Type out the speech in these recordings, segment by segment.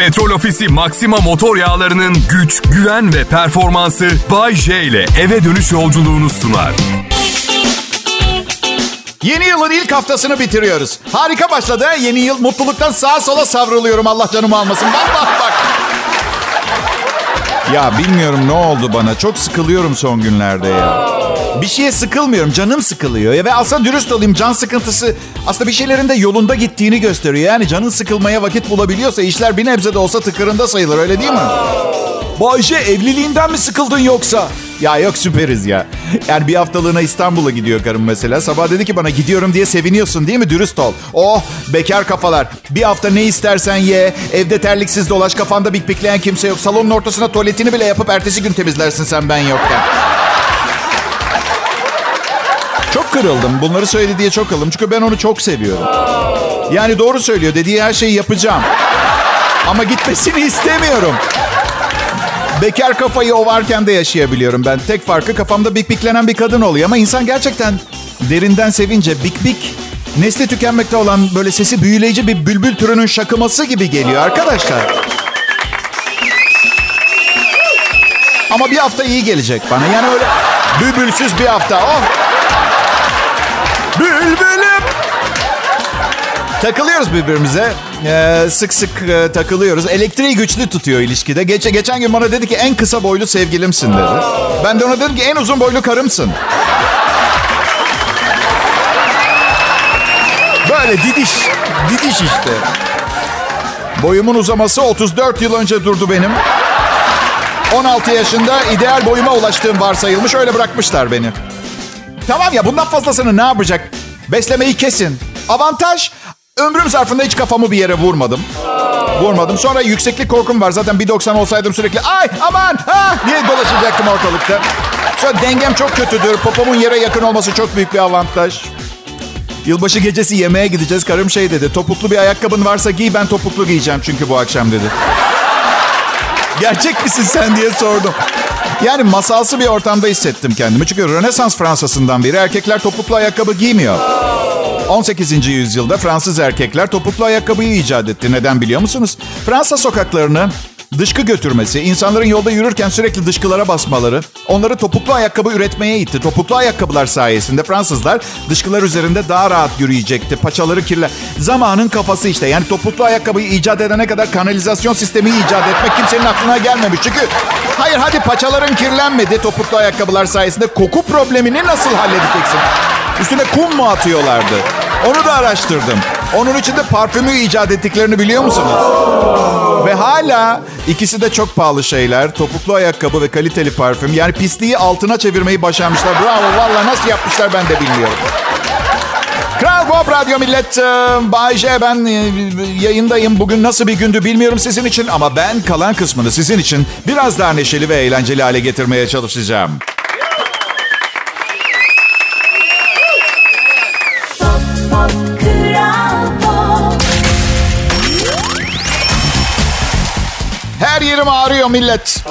Petrol Ofisi Maxima motor yağlarının güç, güven ve performansı Bay J ile eve dönüş yolculuğunu sunar. Yeni yılın ilk haftasını bitiriyoruz. Harika başladı. Yeni yıl mutluluktan sağa sola savruluyorum. Allah canımı almasın. Bak bak. Ya bilmiyorum ne oldu bana. Çok sıkılıyorum son günlerde ya. Bir şeye sıkılmıyorum. Canım sıkılıyor. Ya ve aslında dürüst olayım. Can sıkıntısı aslında bir şeylerin de yolunda gittiğini gösteriyor. Yani canın sıkılmaya vakit bulabiliyorsa işler bir nebze de olsa tıkırında sayılır. Öyle değil mi? Bayce evliliğinden mi sıkıldın yoksa? Ya yok süperiz ya. Yani bir haftalığına İstanbul'a gidiyor karım mesela. Sabah dedi ki bana gidiyorum diye seviniyorsun değil mi? Dürüst ol. Oh bekar kafalar. Bir hafta ne istersen ye. Evde terliksiz dolaş. Kafanda bikbikleyen kimse yok. Salonun ortasına tuvaletini bile yapıp ertesi gün temizlersin sen ben yokken. Çok kırıldım. Bunları söyledi diye çok kırıldım. Çünkü ben onu çok seviyorum. Yani doğru söylüyor. Dediği her şeyi yapacağım. Ama gitmesini istemiyorum. Bekar kafayı o varken de yaşayabiliyorum ben. Tek farkı kafamda bik biklenen bir kadın oluyor. Ama insan gerçekten derinden sevince bik bik nesli tükenmekte olan böyle sesi büyüleyici bir bülbül türünün şakıması gibi geliyor arkadaşlar. Ama bir hafta iyi gelecek bana. Yani öyle bülbülsüz bir hafta. Oh. Bülbülüm. Takılıyoruz birbirimize. Ee, sık sık e, takılıyoruz. Elektriği güçlü tutuyor ilişkide. Geç, geçen gün bana dedi ki en kısa boylu sevgilimsin dedi. Ben de ona dedim ki en uzun boylu karımsın. Böyle didiş. Didiş işte. Boyumun uzaması 34 yıl önce durdu benim. 16 yaşında ideal boyuma ulaştığım varsayılmış. Öyle bırakmışlar beni. Tamam ya bundan fazlasını ne yapacak? Beslemeyi kesin. Avantaj ömrüm zarfında hiç kafamı bir yere vurmadım. Vurmadım. Sonra yükseklik korkum var. Zaten 1.90 olsaydım sürekli ay aman ha diye dolaşacaktım ortalıkta. Sonra dengem çok kötüdür. Popomun yere yakın olması çok büyük bir avantaj. Yılbaşı gecesi yemeğe gideceğiz. Karım şey dedi. Topuklu bir ayakkabın varsa giy ben topuklu giyeceğim çünkü bu akşam dedi. Gerçek misin sen diye sordum. Yani masalsı bir ortamda hissettim kendimi. Çünkü Rönesans Fransa'sından beri erkekler topuklu ayakkabı giymiyor. 18. yüzyılda Fransız erkekler topuklu ayakkabıyı icat etti. Neden biliyor musunuz? Fransa sokaklarını dışkı götürmesi, insanların yolda yürürken sürekli dışkılara basmaları onları topuklu ayakkabı üretmeye itti. Topuklu ayakkabılar sayesinde Fransızlar dışkılar üzerinde daha rahat yürüyecekti. Paçaları kirle. Zamanın kafası işte. Yani topuklu ayakkabıyı icat edene kadar kanalizasyon sistemi icat etmek kimsenin aklına gelmemiş. Çünkü hayır hadi paçaların kirlenmedi topuklu ayakkabılar sayesinde. Koku problemini nasıl halledeceksin? Üstüne kum mu atıyorlardı? Onu da araştırdım. Onun için de parfümü icat ettiklerini biliyor musunuz? Ve hala ikisi de çok pahalı şeyler. Topuklu ayakkabı ve kaliteli parfüm. Yani pisliği altına çevirmeyi başarmışlar. Bravo valla nasıl yapmışlar ben de bilmiyorum. Kral Pop Radyo Millet. Bay J ben e, yayındayım. Bugün nasıl bir gündü bilmiyorum sizin için ama ben kalan kısmını sizin için biraz daha neşeli ve eğlenceli hale getirmeye çalışacağım. Ağrıyor millet.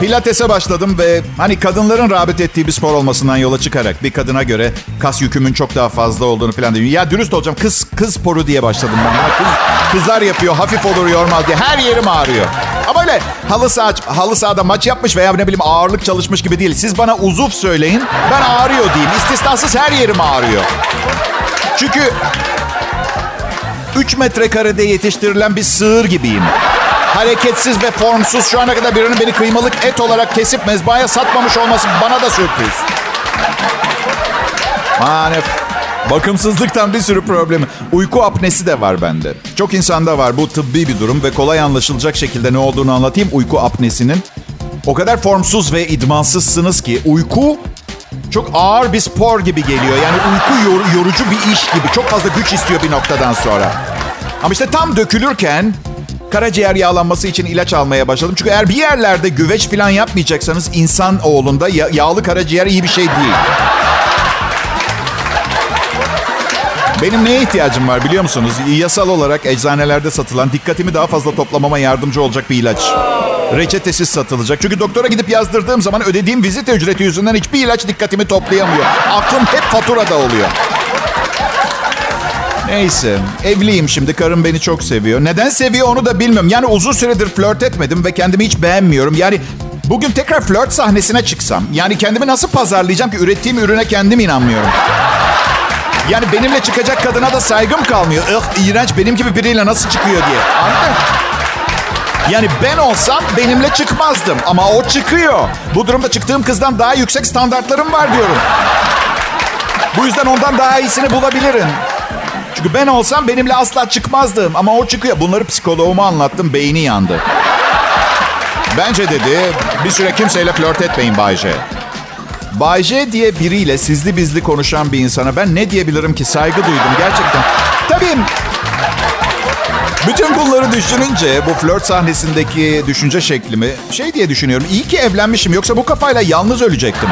Pilates'e başladım ve hani kadınların rağbet ettiği bir spor olmasından yola çıkarak bir kadına göre kas yükümün çok daha fazla olduğunu falan diyor. Ya dürüst olacağım kız kız sporu diye başladım ben. Kız, kızlar yapıyor hafif olur yormaz diye her yerim ağrıyor. Ama öyle halı, saha, halı sahada maç yapmış veya ne bileyim ağırlık çalışmış gibi değil. Siz bana uzuf söyleyin ben ağrıyor diyeyim. İstisnasız her yerim ağrıyor. Çünkü 3 metrekarede yetiştirilen bir sığır gibiyim. Hareketsiz ve formsuz şu ana kadar birinin beni kıymalık et olarak kesip mezbahaya satmamış olması bana da sürpriz. Maalesef. Bakımsızlıktan bir sürü problemi. Uyku apnesi de var bende. Çok insanda var. Bu tıbbi bir durum ve kolay anlaşılacak şekilde ne olduğunu anlatayım uyku apnesinin. O kadar formsuz ve idmansızsınız ki uyku çok ağır bir spor gibi geliyor. Yani uyku yor- yorucu bir iş gibi. Çok fazla güç istiyor bir noktadan sonra. Ama işte tam dökülürken karaciğer yağlanması için ilaç almaya başladım. Çünkü eğer bir yerlerde güveç falan yapmayacaksanız insan oğlunda ya- yağlı karaciğer iyi bir şey değil. Benim neye ihtiyacım var biliyor musunuz? Yasal olarak eczanelerde satılan dikkatimi daha fazla toplamama yardımcı olacak bir ilaç. Reçetesiz satılacak. Çünkü doktora gidip yazdırdığım zaman ödediğim vizit ücreti yüzünden hiçbir ilaç dikkatimi toplayamıyor. Aklım hep faturada oluyor. Neyse. Evliyim şimdi. Karım beni çok seviyor. Neden seviyor onu da bilmiyorum. Yani uzun süredir flört etmedim ve kendimi hiç beğenmiyorum. Yani bugün tekrar flört sahnesine çıksam. Yani kendimi nasıl pazarlayacağım ki ürettiğim ürüne kendim inanmıyorum. Yani benimle çıkacak kadına da saygım kalmıyor. Ih iğrenç benim gibi biriyle nasıl çıkıyor diye. Anladın? Yani ben olsam benimle çıkmazdım ama o çıkıyor. Bu durumda çıktığım kızdan daha yüksek standartlarım var diyorum. Bu yüzden ondan daha iyisini bulabilirim. Çünkü ben olsam benimle asla çıkmazdım ama o çıkıyor. Bunları psikoloğuma anlattım, beyni yandı. Bence dedi, bir süre kimseyle flört etmeyin Bayce. Bayce diye biriyle sizli bizli konuşan bir insana ben ne diyebilirim ki saygı duydum gerçekten. Tabii bütün bunları düşününce bu flört sahnesindeki düşünce şeklimi şey diye düşünüyorum. İyi ki evlenmişim yoksa bu kafayla yalnız ölecektim.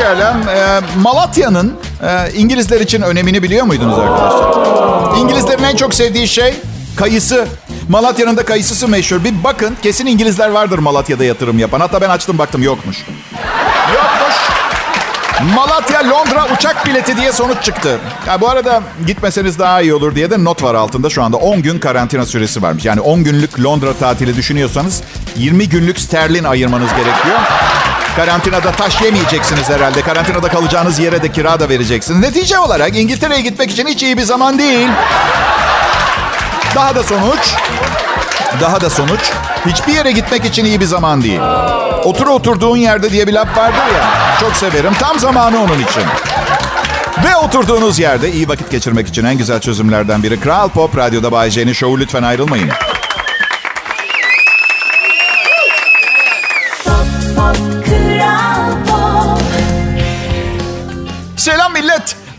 Pekala. E, Malatya'nın e, İngilizler için önemini biliyor muydunuz arkadaşlar? İngilizlerin en çok sevdiği şey kayısı. Malatya'nın da kayısısı meşhur. Bir bakın kesin İngilizler vardır Malatya'da yatırım yapan. Hatta ben açtım baktım yokmuş. Yokmuş. Malatya Londra uçak bileti diye sonuç çıktı. Ya bu arada gitmeseniz daha iyi olur diye de not var altında şu anda 10 gün karantina süresi varmış. Yani 10 günlük Londra tatili düşünüyorsanız 20 günlük sterlin ayırmanız gerekiyor. Karantinada taş yemeyeceksiniz herhalde. Karantinada kalacağınız yere de kira da vereceksiniz. Netice olarak İngiltere'ye gitmek için hiç iyi bir zaman değil. Daha da sonuç, daha da sonuç, hiçbir yere gitmek için iyi bir zaman değil. Otur oturduğun yerde diye bir laf vardır ya. Çok severim. Tam zamanı onun için. Ve oturduğunuz yerde iyi vakit geçirmek için en güzel çözümlerden biri Kral Pop Radyo'da Bay J'nin şovu lütfen ayrılmayın.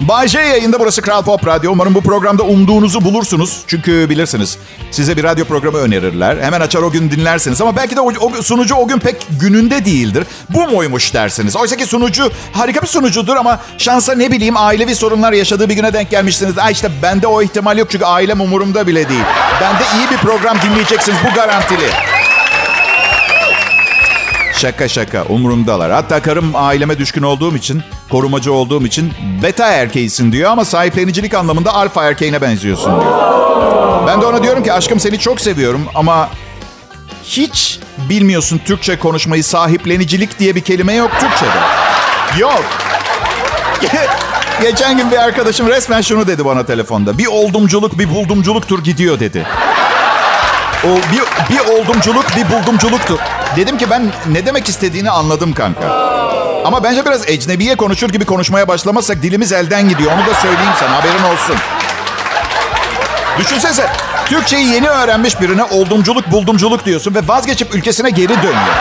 Bay J yayında burası Kral Pop Radyo. Umarım bu programda umduğunuzu bulursunuz. Çünkü bilirsiniz size bir radyo programı önerirler. Hemen açar o gün dinlersiniz. Ama belki de o, o sunucu o gün pek gününde değildir. Bu muymuş dersiniz. Oysa ki sunucu harika bir sunucudur ama şansa ne bileyim ailevi sorunlar yaşadığı bir güne denk gelmişsiniz. Ay işte bende o ihtimal yok çünkü ailem umurumda bile değil. Bende iyi bir program dinleyeceksiniz bu garantili. Şaka şaka umurumdalar. Hatta karım aileme düşkün olduğum için, korumacı olduğum için beta erkeğisin diyor ama sahiplenicilik anlamında alfa erkeğine benziyorsun diyor. Ben de ona diyorum ki aşkım seni çok seviyorum ama hiç bilmiyorsun Türkçe konuşmayı sahiplenicilik diye bir kelime yok Türkçe'de. Yok. Geçen gün bir arkadaşım resmen şunu dedi bana telefonda. Bir oldumculuk bir buldumculuktur gidiyor dedi. O bir, bir oldumculuk bir buldumculuktur. Dedim ki ben ne demek istediğini anladım kanka. Ama bence biraz ecnebiye konuşur gibi konuşmaya başlamazsak dilimiz elden gidiyor. Onu da söyleyeyim sana haberin olsun. Düşünsene Türkçeyi yeni öğrenmiş birine oldumculuk buldumculuk diyorsun ve vazgeçip ülkesine geri dönüyor.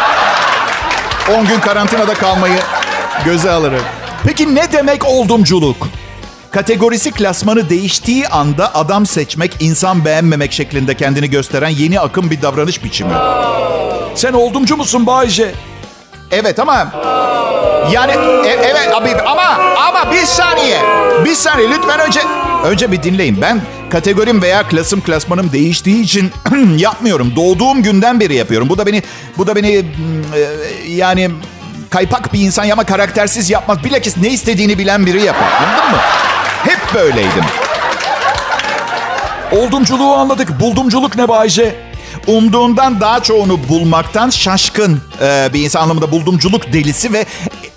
10 gün karantinada kalmayı göze alırım. Peki ne demek oldumculuk? Kategorisi klasmanı değiştiği anda adam seçmek, insan beğenmemek şeklinde kendini gösteren yeni akım bir davranış biçimi. Sen oldumcu musun Bayce? Evet ama yani e, evet abi ama ama bir saniye. Bir saniye lütfen önce önce bir dinleyin. Ben kategorim veya klasım klasmanım değiştiği için yapmıyorum. Doğduğum günden beri yapıyorum. Bu da beni bu da beni yani kaypak bir insan ama karaktersiz yapmaz. Bilakis ne istediğini bilen biri yapar. Anladın mı? Hep böyleydim. Oldumculuğu anladık. Buldumculuk ne Bayce? Umduğundan daha çoğunu bulmaktan şaşkın ee, bir insan anlamında buldumculuk delisi ve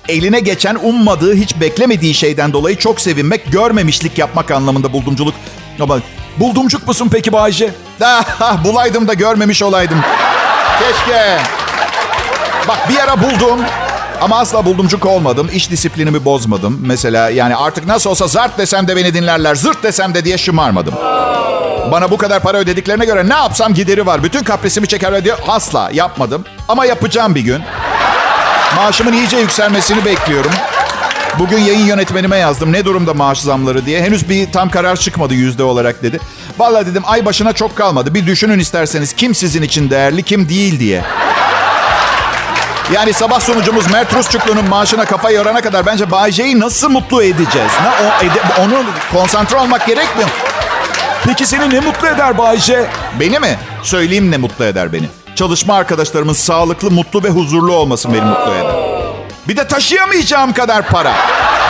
eline geçen ummadığı, hiç beklemediği şeyden dolayı çok sevinmek, görmemişlik yapmak anlamında buldumculuk. Ama buldumcuk musun peki Bayce? Ah, bulaydım da görmemiş olaydım. Keşke. Bak bir ara buldum ama asla buldumcuk olmadım. İş disiplinimi bozmadım. Mesela yani artık nasıl olsa zart desem de beni dinlerler, zırt desem de diye şımarmadım. Bana bu kadar para ödediklerine göre ne yapsam gideri var. Bütün kaprisimi çeker diyor. Asla yapmadım. Ama yapacağım bir gün. Maaşımın iyice yükselmesini bekliyorum. Bugün yayın yönetmenime yazdım. Ne durumda maaş zamları diye. Henüz bir tam karar çıkmadı yüzde olarak dedi. Vallahi dedim ay başına çok kalmadı. Bir düşünün isterseniz kim sizin için değerli kim değil diye. Yani sabah sonucumuz Mert Rusçuklu'nun maaşına kafa yorana kadar bence Bay nasıl mutlu edeceğiz? Ne, o, ede, onu konsantre olmak gerekmiyor. Peki seni ne mutlu eder Bayce? Beni mi? Söyleyeyim ne mutlu eder beni. Çalışma arkadaşlarımın sağlıklı, mutlu ve huzurlu olması beni mutlu eder. Bir de taşıyamayacağım kadar para.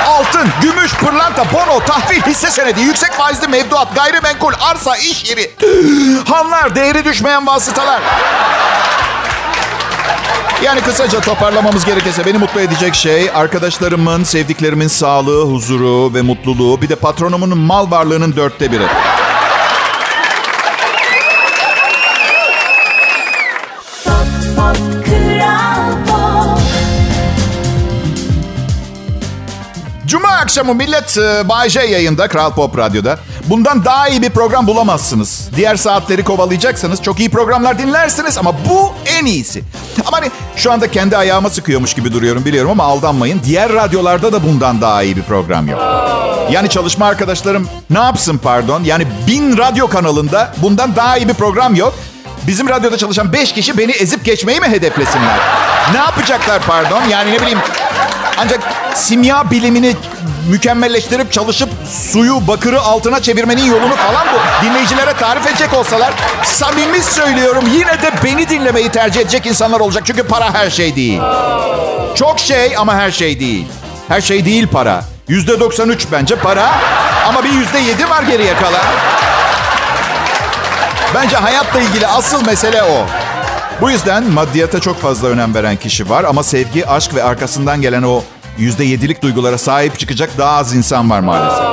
altın, gümüş, pırlanta, bono, tahvil, hisse senedi, yüksek faizli mevduat, gayrimenkul, arsa, iş yeri, hanlar, değeri düşmeyen vasıtalar. Yani kısaca toparlamamız gerekirse beni mutlu edecek şey arkadaşlarımın, sevdiklerimin sağlığı, huzuru ve mutluluğu. Bir de patronumun mal varlığının dörtte biri. Akşamı millet e, Bay yayında Kral Pop Radyo'da. Bundan daha iyi bir program bulamazsınız. Diğer saatleri kovalayacaksanız çok iyi programlar dinlersiniz ama bu en iyisi. Ama hani şu anda kendi ayağıma sıkıyormuş gibi duruyorum biliyorum ama aldanmayın. Diğer radyolarda da bundan daha iyi bir program yok. Yani çalışma arkadaşlarım ne yapsın pardon? Yani bin radyo kanalında bundan daha iyi bir program yok. Bizim radyoda çalışan beş kişi beni ezip geçmeyi mi hedeflesinler? Ne yapacaklar pardon? Yani ne bileyim ancak simya bilimini mükemmelleştirip çalışıp suyu bakırı altına çevirmenin yolunu falan bu. Dinleyicilere tarif edecek olsalar samimi söylüyorum yine de beni dinlemeyi tercih edecek insanlar olacak. Çünkü para her şey değil. Çok şey ama her şey değil. Her şey değil para. Yüzde 93 bence para ama bir yüzde yedi var geriye kalan. Bence hayatla ilgili asıl mesele o. Bu yüzden maddiyata çok fazla önem veren kişi var ama sevgi, aşk ve arkasından gelen o yüzde yedilik duygulara sahip çıkacak daha az insan var maalesef.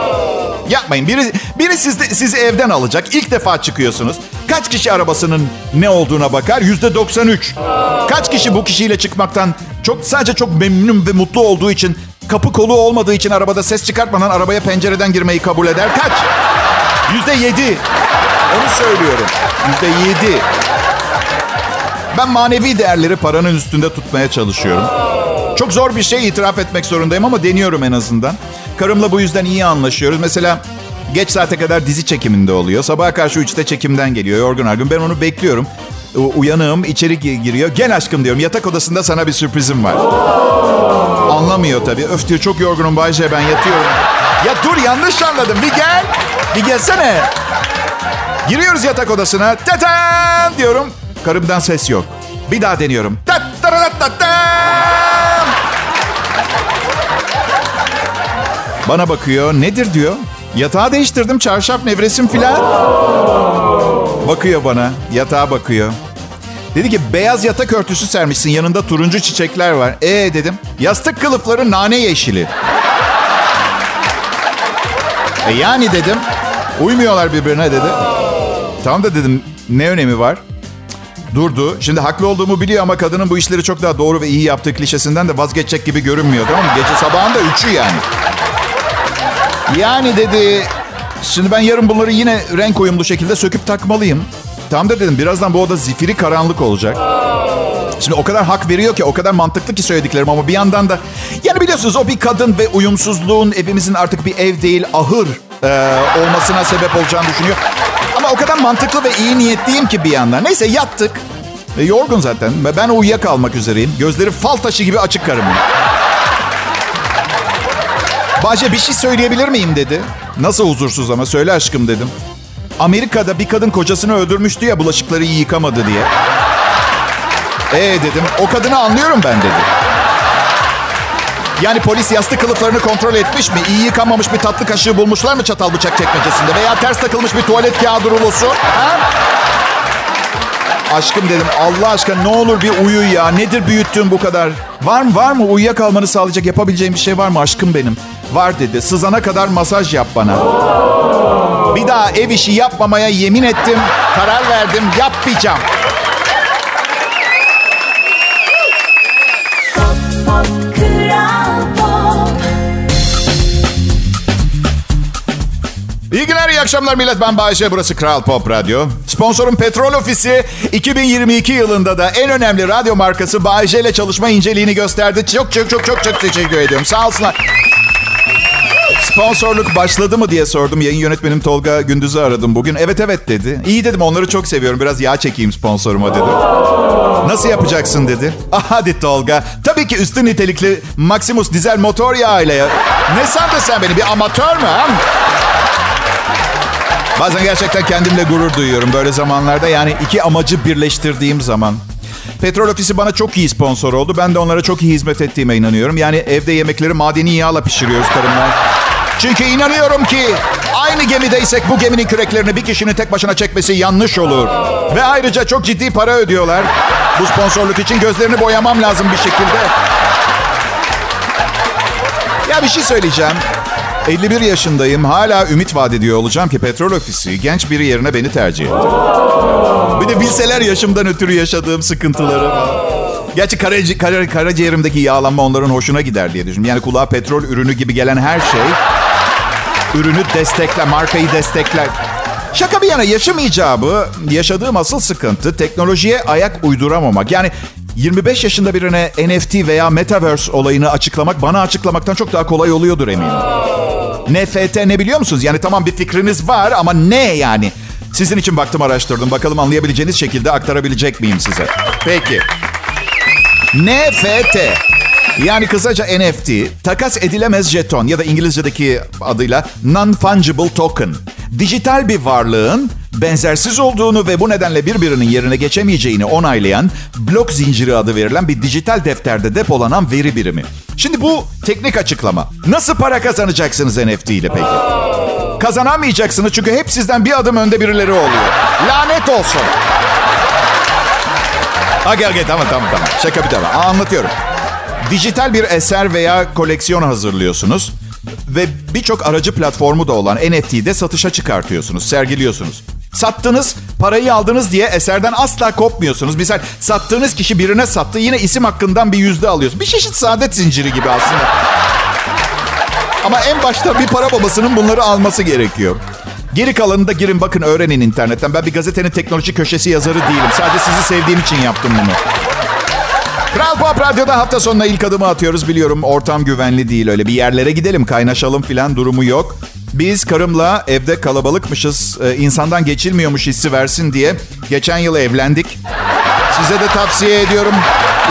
Yapmayın. Biri, biri sizi, sizi evden alacak. İlk defa çıkıyorsunuz. Kaç kişi arabasının ne olduğuna bakar? Yüzde 93. Kaç kişi bu kişiyle çıkmaktan çok sadece çok memnun ve mutlu olduğu için kapı kolu olmadığı için arabada ses çıkartmadan arabaya pencereden girmeyi kabul eder? Kaç? Yüzde yedi. Onu söylüyorum. Yüzde yedi. Ben manevi değerleri paranın üstünde tutmaya çalışıyorum. Çok zor bir şey itiraf etmek zorundayım ama deniyorum en azından. Karımla bu yüzden iyi anlaşıyoruz. Mesela geç saate kadar dizi çekiminde oluyor. Sabaha karşı 3'te çekimden geliyor yorgun argın. Ben onu bekliyorum. Uyanığım içeri giriyor. Gel aşkım diyorum. Yatak odasında sana bir sürprizim var. Anlamıyor tabii. Öf diyor çok yorgunum Bayce ben yatıyorum. Ya dur yanlış anladım. Bir gel. Bir gelsene. Giriyoruz yatak odasına. Tatam diyorum. Karımdan ses yok. Bir daha deniyorum. Bana bakıyor. Nedir diyor. Yatağı değiştirdim. Çarşaf nevresim filan. Bakıyor bana. Yatağa bakıyor. Dedi ki beyaz yatak örtüsü sermişsin. Yanında turuncu çiçekler var. E dedim. Yastık kılıfları nane yeşili. E yani dedim. Uymuyorlar birbirine dedi. Tamam da dedim ne önemi var? Durdu. Şimdi haklı olduğumu biliyor ama kadının bu işleri çok daha doğru ve iyi yaptığı klişesinden de vazgeçecek gibi görünmüyor. Tamam mı? Gece sabahın da üçü yani. Yani dedi şimdi ben yarın bunları yine renk uyumlu şekilde söküp takmalıyım. Tamam da dedim birazdan bu oda zifiri karanlık olacak. Şimdi o kadar hak veriyor ki o kadar mantıklı ki söylediklerim ama bir yandan da yani biliyorsunuz o bir kadın ve uyumsuzluğun evimizin artık bir ev değil ahır e, olmasına sebep olacağını düşünüyor. O kadar mantıklı ve iyi niyetliyim ki bir yandan. Neyse yattık. E, yorgun zaten. Ben uyuyakalmak üzereyim. Gözleri fal taşı gibi açık karımın. Bahçe bir şey söyleyebilir miyim dedi. Nasıl huzursuz ama söyle aşkım dedim. Amerika'da bir kadın kocasını öldürmüştü ya bulaşıkları iyi yıkamadı diye. Ee dedim o kadını anlıyorum ben dedi. Yani polis yastık kılıflarını kontrol etmiş mi? İyi yıkamamış bir tatlı kaşığı bulmuşlar mı çatal bıçak çekmecesinde? Veya ters takılmış bir tuvalet kağıdı rulosu? Ha? Aşkım dedim Allah aşkına ne olur bir uyu ya. Nedir büyüttüğün bu kadar? Var mı var mı uyuyakalmanı sağlayacak yapabileceğim bir şey var mı aşkım benim? Var dedi. Sızana kadar masaj yap bana. Bir daha ev işi yapmamaya yemin ettim. Karar verdim yapmayacağım. İyi akşamlar millet. Ben Bayece, burası Kral Pop Radyo. Sponsorum Petrol Ofisi 2022 yılında da en önemli radyo markası Bayece ile çalışma inceliğini gösterdi. Çok çok çok çok çok teşekkür ediyorum. Sağ olsunlar. Sponsorluk başladı mı diye sordum. Yayın yönetmenim Tolga Gündüz'ü aradım bugün. Evet evet dedi. İyi dedim onları çok seviyorum. Biraz yağ çekeyim sponsoruma dedi. Nasıl yapacaksın dedi. Ah hadi Tolga. Tabii ki üstün nitelikli Maximus dizel motor yağıyla ya. Ne sandın sen beni bir amatör mü ha? Bazen gerçekten kendimle gurur duyuyorum böyle zamanlarda. Yani iki amacı birleştirdiğim zaman. Petrol Ofisi bana çok iyi sponsor oldu. Ben de onlara çok iyi hizmet ettiğime inanıyorum. Yani evde yemekleri madeni yağla pişiriyoruz karımla. Çünkü inanıyorum ki aynı gemideysek bu geminin küreklerini bir kişinin tek başına çekmesi yanlış olur. Ve ayrıca çok ciddi para ödüyorlar. Bu sponsorluk için gözlerini boyamam lazım bir şekilde. Ya bir şey söyleyeceğim. 51 yaşındayım. Hala ümit vaat ediyor olacağım ki petrol ofisi genç biri yerine beni tercih etti. Bir de bilseler yaşımdan ötürü yaşadığım sıkıntıları. Gerçi karaci, kara, karaciğerimdeki yağlanma onların hoşuna gider diye düşünüyorum. Yani kulağa petrol ürünü gibi gelen her şey ürünü destekler, markayı destekler. Şaka bir yana yaşım icabı, yaşadığım asıl sıkıntı teknolojiye ayak uyduramamak. Yani 25 yaşında birine NFT veya Metaverse olayını açıklamak bana açıklamaktan çok daha kolay oluyordur eminim. NFT ne biliyor musunuz? Yani tamam bir fikriniz var ama ne yani? Sizin için baktım araştırdım. Bakalım anlayabileceğiniz şekilde aktarabilecek miyim size? Peki. NFT. Yani kısaca NFT, takas edilemez jeton ya da İngilizce'deki adıyla non-fungible token. Dijital bir varlığın benzersiz olduğunu ve bu nedenle birbirinin yerine geçemeyeceğini onaylayan blok zinciri adı verilen bir dijital defterde depolanan veri birimi. Şimdi bu teknik açıklama. Nasıl para kazanacaksınız NFT ile peki? Kazanamayacaksınız çünkü hep sizden bir adım önde birileri oluyor. Lanet olsun. Okey okey tamam tamam tamam. Şaka bir tarafa. Anlatıyorum. Dijital bir eser veya koleksiyon hazırlıyorsunuz ve birçok aracı platformu da olan NFT'de satışa çıkartıyorsunuz, sergiliyorsunuz. Sattınız, parayı aldınız diye eserden asla kopmuyorsunuz. Misal sattığınız kişi birine sattı, yine isim hakkından bir yüzde alıyorsunuz. Bir çeşit saadet zinciri gibi aslında. Ama en başta bir para babasının bunları alması gerekiyor. Geri kalanını da girin bakın öğrenin internetten. Ben bir gazetenin teknoloji köşesi yazarı değilim. Sadece sizi sevdiğim için yaptım bunu. Kral Pop Radyo'da hafta sonuna ilk adımı atıyoruz biliyorum. Ortam güvenli değil öyle bir yerlere gidelim kaynaşalım filan durumu yok. Biz karımla evde kalabalıkmışız, e, insandan geçilmiyormuş hissi versin diye geçen yıl evlendik. Size de tavsiye ediyorum.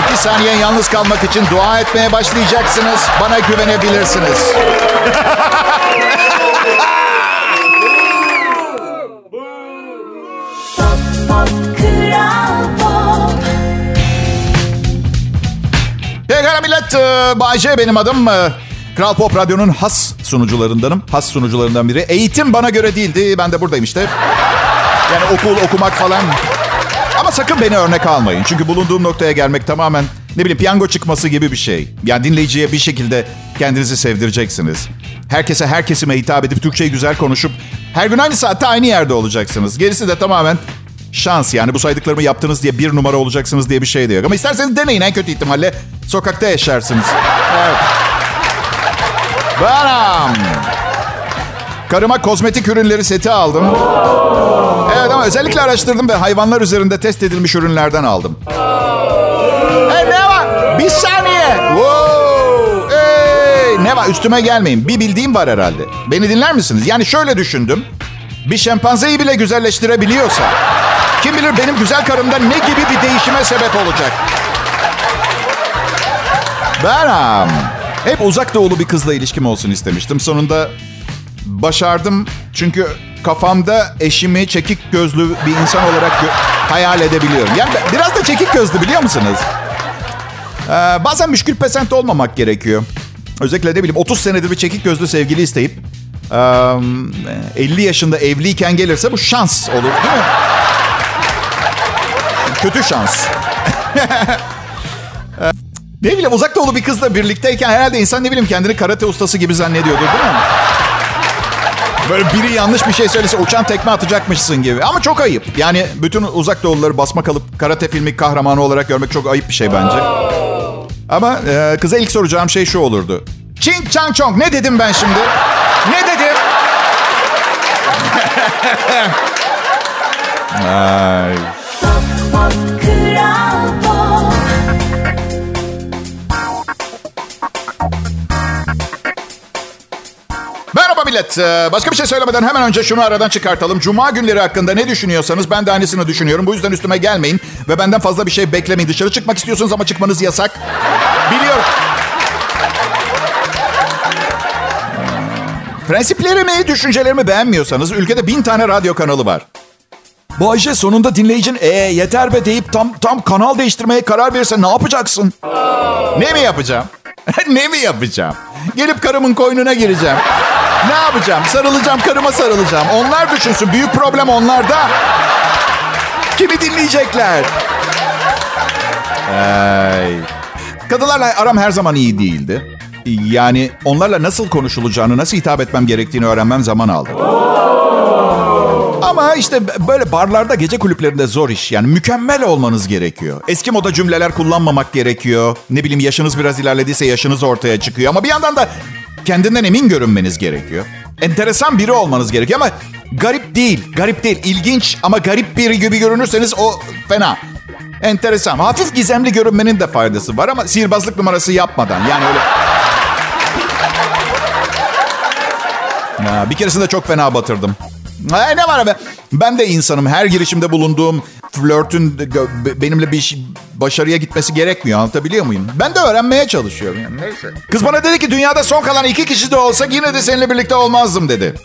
İki saniye yalnız kalmak için dua etmeye başlayacaksınız. Bana güvenebilirsiniz. Pekala millet, e, Bayce benim adım. Kral Pop Radyo'nun has sunucularındanım. Has sunucularından biri. Eğitim bana göre değildi. Ben de buradayım işte. Yani okul, okumak falan. Ama sakın beni örnek almayın. Çünkü bulunduğum noktaya gelmek tamamen ne bileyim piyango çıkması gibi bir şey. Yani dinleyiciye bir şekilde kendinizi sevdireceksiniz. Herkese her kesime hitap edip Türkçeyi güzel konuşup her gün aynı saatte aynı yerde olacaksınız. Gerisi de tamamen şans yani bu saydıklarımı yaptınız diye bir numara olacaksınız diye bir şey de yok. Ama isterseniz deneyin en kötü ihtimalle sokakta yaşarsınız. Evet. Baram. Karıma kozmetik ürünleri seti aldım. Evet ama özellikle araştırdım ve hayvanlar üzerinde test edilmiş ürünlerden aldım. Hey ne var? Bir saniye. Wow. Hey, ne var? Üstüme gelmeyin. Bir bildiğim var herhalde. Beni dinler misiniz? Yani şöyle düşündüm. Bir şempanzeyi bile güzelleştirebiliyorsa... Kim bilir benim güzel karımda ne gibi bir değişime sebep olacak. Ben hep uzak doğulu bir kızla ilişkim olsun istemiştim. Sonunda başardım. Çünkü kafamda eşimi çekik gözlü bir insan olarak hayal edebiliyorum. Yani biraz da çekik gözlü biliyor musunuz? Ee, bazen müşkül pesent olmamak gerekiyor. Özellikle ne bileyim 30 senedir bir çekik gözlü sevgili isteyip... E, 50 yaşında evliyken gelirse bu şans olur değil mi? Kötü şans. ne bileyim uzak doğulu bir kızla birlikteyken herhalde insan ne bileyim kendini karate ustası gibi zannediyordur değil mi? Böyle biri yanlış bir şey söylese uçan tekme atacakmışsın gibi. Ama çok ayıp. Yani bütün uzak doğuluları basma kalıp karate filmi kahramanı olarak görmek çok ayıp bir şey bence. Ama e, kıza ilk soracağım şey şu olurdu. Ching Chang Chong ne dedim ben şimdi? Ne dedim? Ay. Başka bir şey söylemeden hemen önce şunu aradan çıkartalım. Cuma günleri hakkında ne düşünüyorsanız ben de aynısını düşünüyorum. Bu yüzden üstüme gelmeyin ve benden fazla bir şey beklemeyin. Dışarı çıkmak istiyorsunuz ama çıkmanız yasak. Biliyorum. Prensiplerimi, düşüncelerimi beğenmiyorsanız ülkede bin tane radyo kanalı var. Bayce sonunda dinleyicin ee yeter be deyip tam tam kanal değiştirmeye karar verirse ne yapacaksın? ne mi yapacağım? ne mi yapacağım? Gelip karımın koynuna gireceğim. Ne yapacağım? Sarılacağım, karıma sarılacağım. Onlar düşünsün. Büyük problem onlarda. Kimi dinleyecekler? Ay. Kadınlarla aram her zaman iyi değildi. Yani onlarla nasıl konuşulacağını, nasıl hitap etmem gerektiğini öğrenmem zaman aldı. Ama işte böyle barlarda, gece kulüplerinde zor iş. Yani mükemmel olmanız gerekiyor. Eski moda cümleler kullanmamak gerekiyor. Ne bileyim yaşınız biraz ilerlediyse yaşınız ortaya çıkıyor. Ama bir yandan da kendinden emin görünmeniz gerekiyor. Enteresan biri olmanız gerekiyor ama garip değil. Garip değil. İlginç ama garip biri gibi görünürseniz o fena. Enteresan. Hafif gizemli görünmenin de faydası var ama sihirbazlık numarası yapmadan. Yani öyle... Ya, bir keresinde çok fena batırdım. Ay, ne var be? Ben de insanım. Her girişimde bulunduğum flörtün benimle bir başarıya gitmesi gerekmiyor. Anlatabiliyor muyum? Ben de öğrenmeye çalışıyorum. Yani neyse. Kız bana dedi ki dünyada son kalan iki kişi de olsa yine de seninle birlikte olmazdım dedi.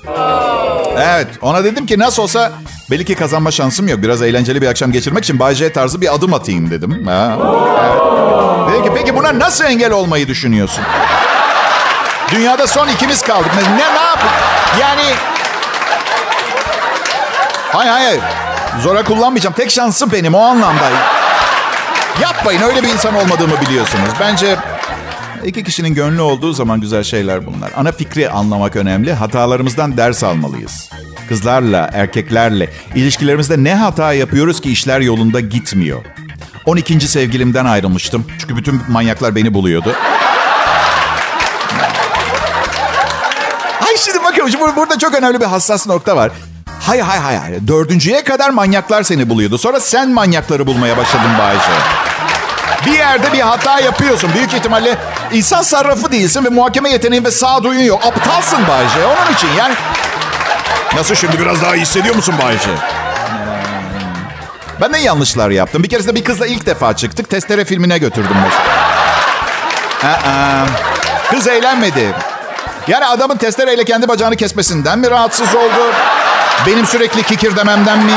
Evet. Ona dedim ki nasıl olsa belki kazanma şansım yok. Biraz eğlenceli bir akşam geçirmek için Bay tarzı bir adım atayım dedim. Ha. Evet. Dedi ki peki buna nasıl engel olmayı düşünüyorsun? Dünyada son ikimiz kaldık. Ne, ne yap? Yani Hayır hayır. Zora kullanmayacağım. Tek şansım benim o anlamda. Yapmayın öyle bir insan olmadığımı biliyorsunuz. Bence iki kişinin gönlü olduğu zaman güzel şeyler bunlar. Ana fikri anlamak önemli. Hatalarımızdan ders almalıyız. Kızlarla, erkeklerle, ilişkilerimizde ne hata yapıyoruz ki işler yolunda gitmiyor. 12. sevgilimden ayrılmıştım. Çünkü bütün manyaklar beni buluyordu. Ay şimdi bakın burada çok önemli bir hassas nokta var. Hay hay hay. Dördüncüye kadar manyaklar seni buluyordu. Sonra sen manyakları bulmaya başladın Bayce. Bir yerde bir hata yapıyorsun. Büyük ihtimalle insan sarrafı değilsin ve muhakeme yeteneğin ve sağduyun yok. Aptalsın Bayce. Onun için yani... Nasıl şimdi biraz daha iyi hissediyor musun Bayce? Ben de yanlışlar yaptım. Bir keresinde bir kızla ilk defa çıktık. Testere filmine götürdüm mesela. Aa, kız eğlenmedi. Yani adamın testereyle kendi bacağını kesmesinden mi rahatsız oldu? Benim sürekli kikir dememden mi?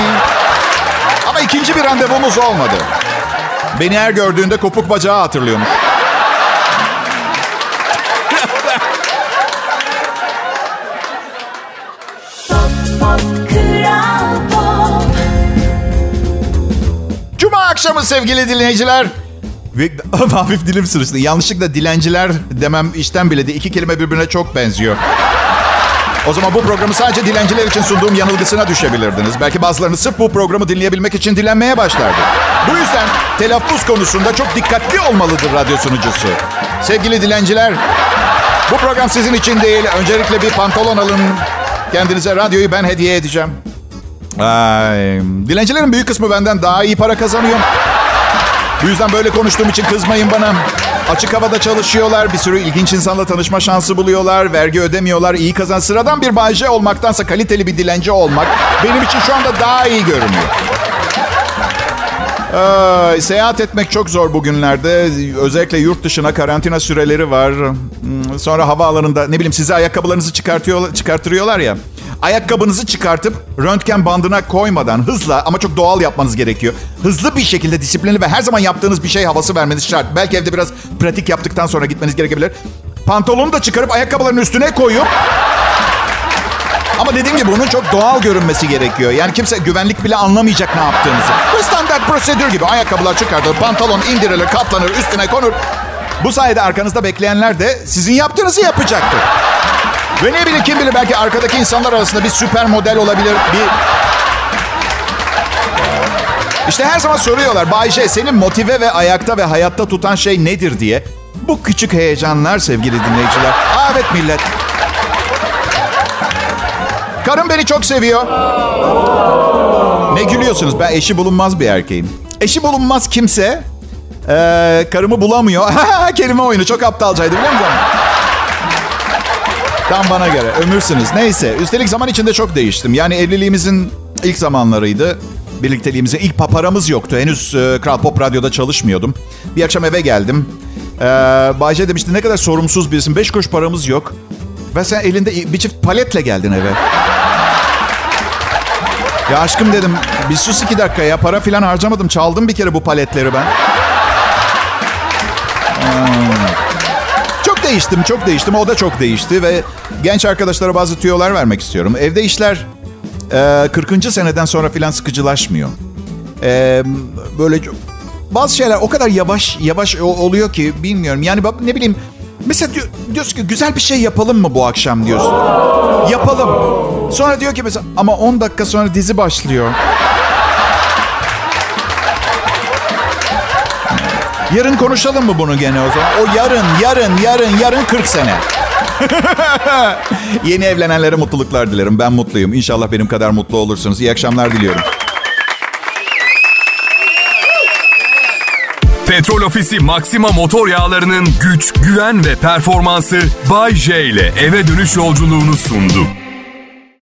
Ama ikinci bir randevumuz olmadı. Beni her gördüğünde kopuk bacağı hatırlıyormuş. Cuma akşamı sevgili dinleyiciler. Hafif dilim sırıştı. Yanlışlıkla dilenciler demem işten bile de iki kelime birbirine çok benziyor. O zaman bu programı sadece dilenciler için sunduğum yanılgısına düşebilirdiniz. Belki bazılarınız sırf bu programı dinleyebilmek için dilenmeye başlardı. Bu yüzden telaffuz konusunda çok dikkatli olmalıdır radyo sunucusu. Sevgili dilenciler, bu program sizin için değil. Öncelikle bir pantolon alın. Kendinize radyoyu ben hediye edeceğim. Ay, dilencilerin büyük kısmı benden daha iyi para kazanıyor. Bu yüzden böyle konuştuğum için kızmayın bana. Açık havada çalışıyorlar. Bir sürü ilginç insanla tanışma şansı buluyorlar. Vergi ödemiyorlar. iyi kazan. Sıradan bir bahçe olmaktansa kaliteli bir dilenci olmak benim için şu anda daha iyi görünüyor. Ee, seyahat etmek çok zor bugünlerde. Özellikle yurt dışına karantina süreleri var. Hmm, sonra havaalanında ne bileyim size ayakkabılarınızı çıkartıyor, çıkartırıyorlar ya. Ayakkabınızı çıkartıp röntgen bandına koymadan hızla ama çok doğal yapmanız gerekiyor. Hızlı bir şekilde disiplinli ve her zaman yaptığınız bir şey havası vermeniz şart. Belki evde biraz pratik yaptıktan sonra gitmeniz gerekebilir. Pantolonu da çıkarıp ayakkabıların üstüne koyup ama dediğim gibi bunun çok doğal görünmesi gerekiyor. Yani kimse güvenlik bile anlamayacak ne yaptığınızı. Bu standart prosedür gibi. Ayakkabılar çıkartılır, pantolon indirilir, katlanır, üstüne konur. Bu sayede arkanızda bekleyenler de sizin yaptığınızı yapacaktır. Ve ne bilir kim bilir belki arkadaki insanlar arasında bir süper model olabilir. Bir işte her zaman soruyorlar Bayşe senin motive ve ayakta ve hayatta tutan şey nedir diye. Bu küçük heyecanlar sevgili dinleyiciler. Aa, evet millet. Karım beni çok seviyor. Ne gülüyorsunuz? Ben eşi bulunmaz bir erkeğim. Eşi bulunmaz kimse ee, karımı bulamıyor. Kelime oyunu çok aptalcaydı biliyor musun? Tam bana göre. Ömürsünüz. Neyse. Üstelik zaman içinde çok değiştim. Yani evliliğimizin ilk zamanlarıydı. Birlikteliğimizin ilk paparamız yoktu. Henüz e, Kral Pop Radyo'da çalışmıyordum. Bir akşam eve geldim. Ee, Bayce demişti ne kadar sorumsuz birisin. Beş kuruş paramız yok. Ve sen elinde bir çift paletle geldin eve. Ya aşkım dedim bir sus iki dakika ya para filan harcamadım. Çaldım bir kere bu paletleri ben. Hmm. Değiştim, çok değiştim. O da çok değişti ve genç arkadaşlara bazı tüyolar vermek istiyorum. Evde işler e, 40. seneden sonra filan sıkıcılaşmıyor. E, böyle bazı şeyler o kadar yavaş yavaş oluyor ki bilmiyorum. Yani ne bileyim mesela diyor, diyorsun ki güzel bir şey yapalım mı bu akşam diyorsun. Yapalım. Sonra diyor ki mesela ama 10 dakika sonra dizi başlıyor. Yarın konuşalım mı bunu gene o zaman? O yarın, yarın, yarın, yarın 40 sene. Yeni evlenenlere mutluluklar dilerim. Ben mutluyum. İnşallah benim kadar mutlu olursunuz. İyi akşamlar diliyorum. Petrol Ofisi Maxima motor yağlarının güç, güven ve performansı Bay J ile eve dönüş yolculuğunu sundu.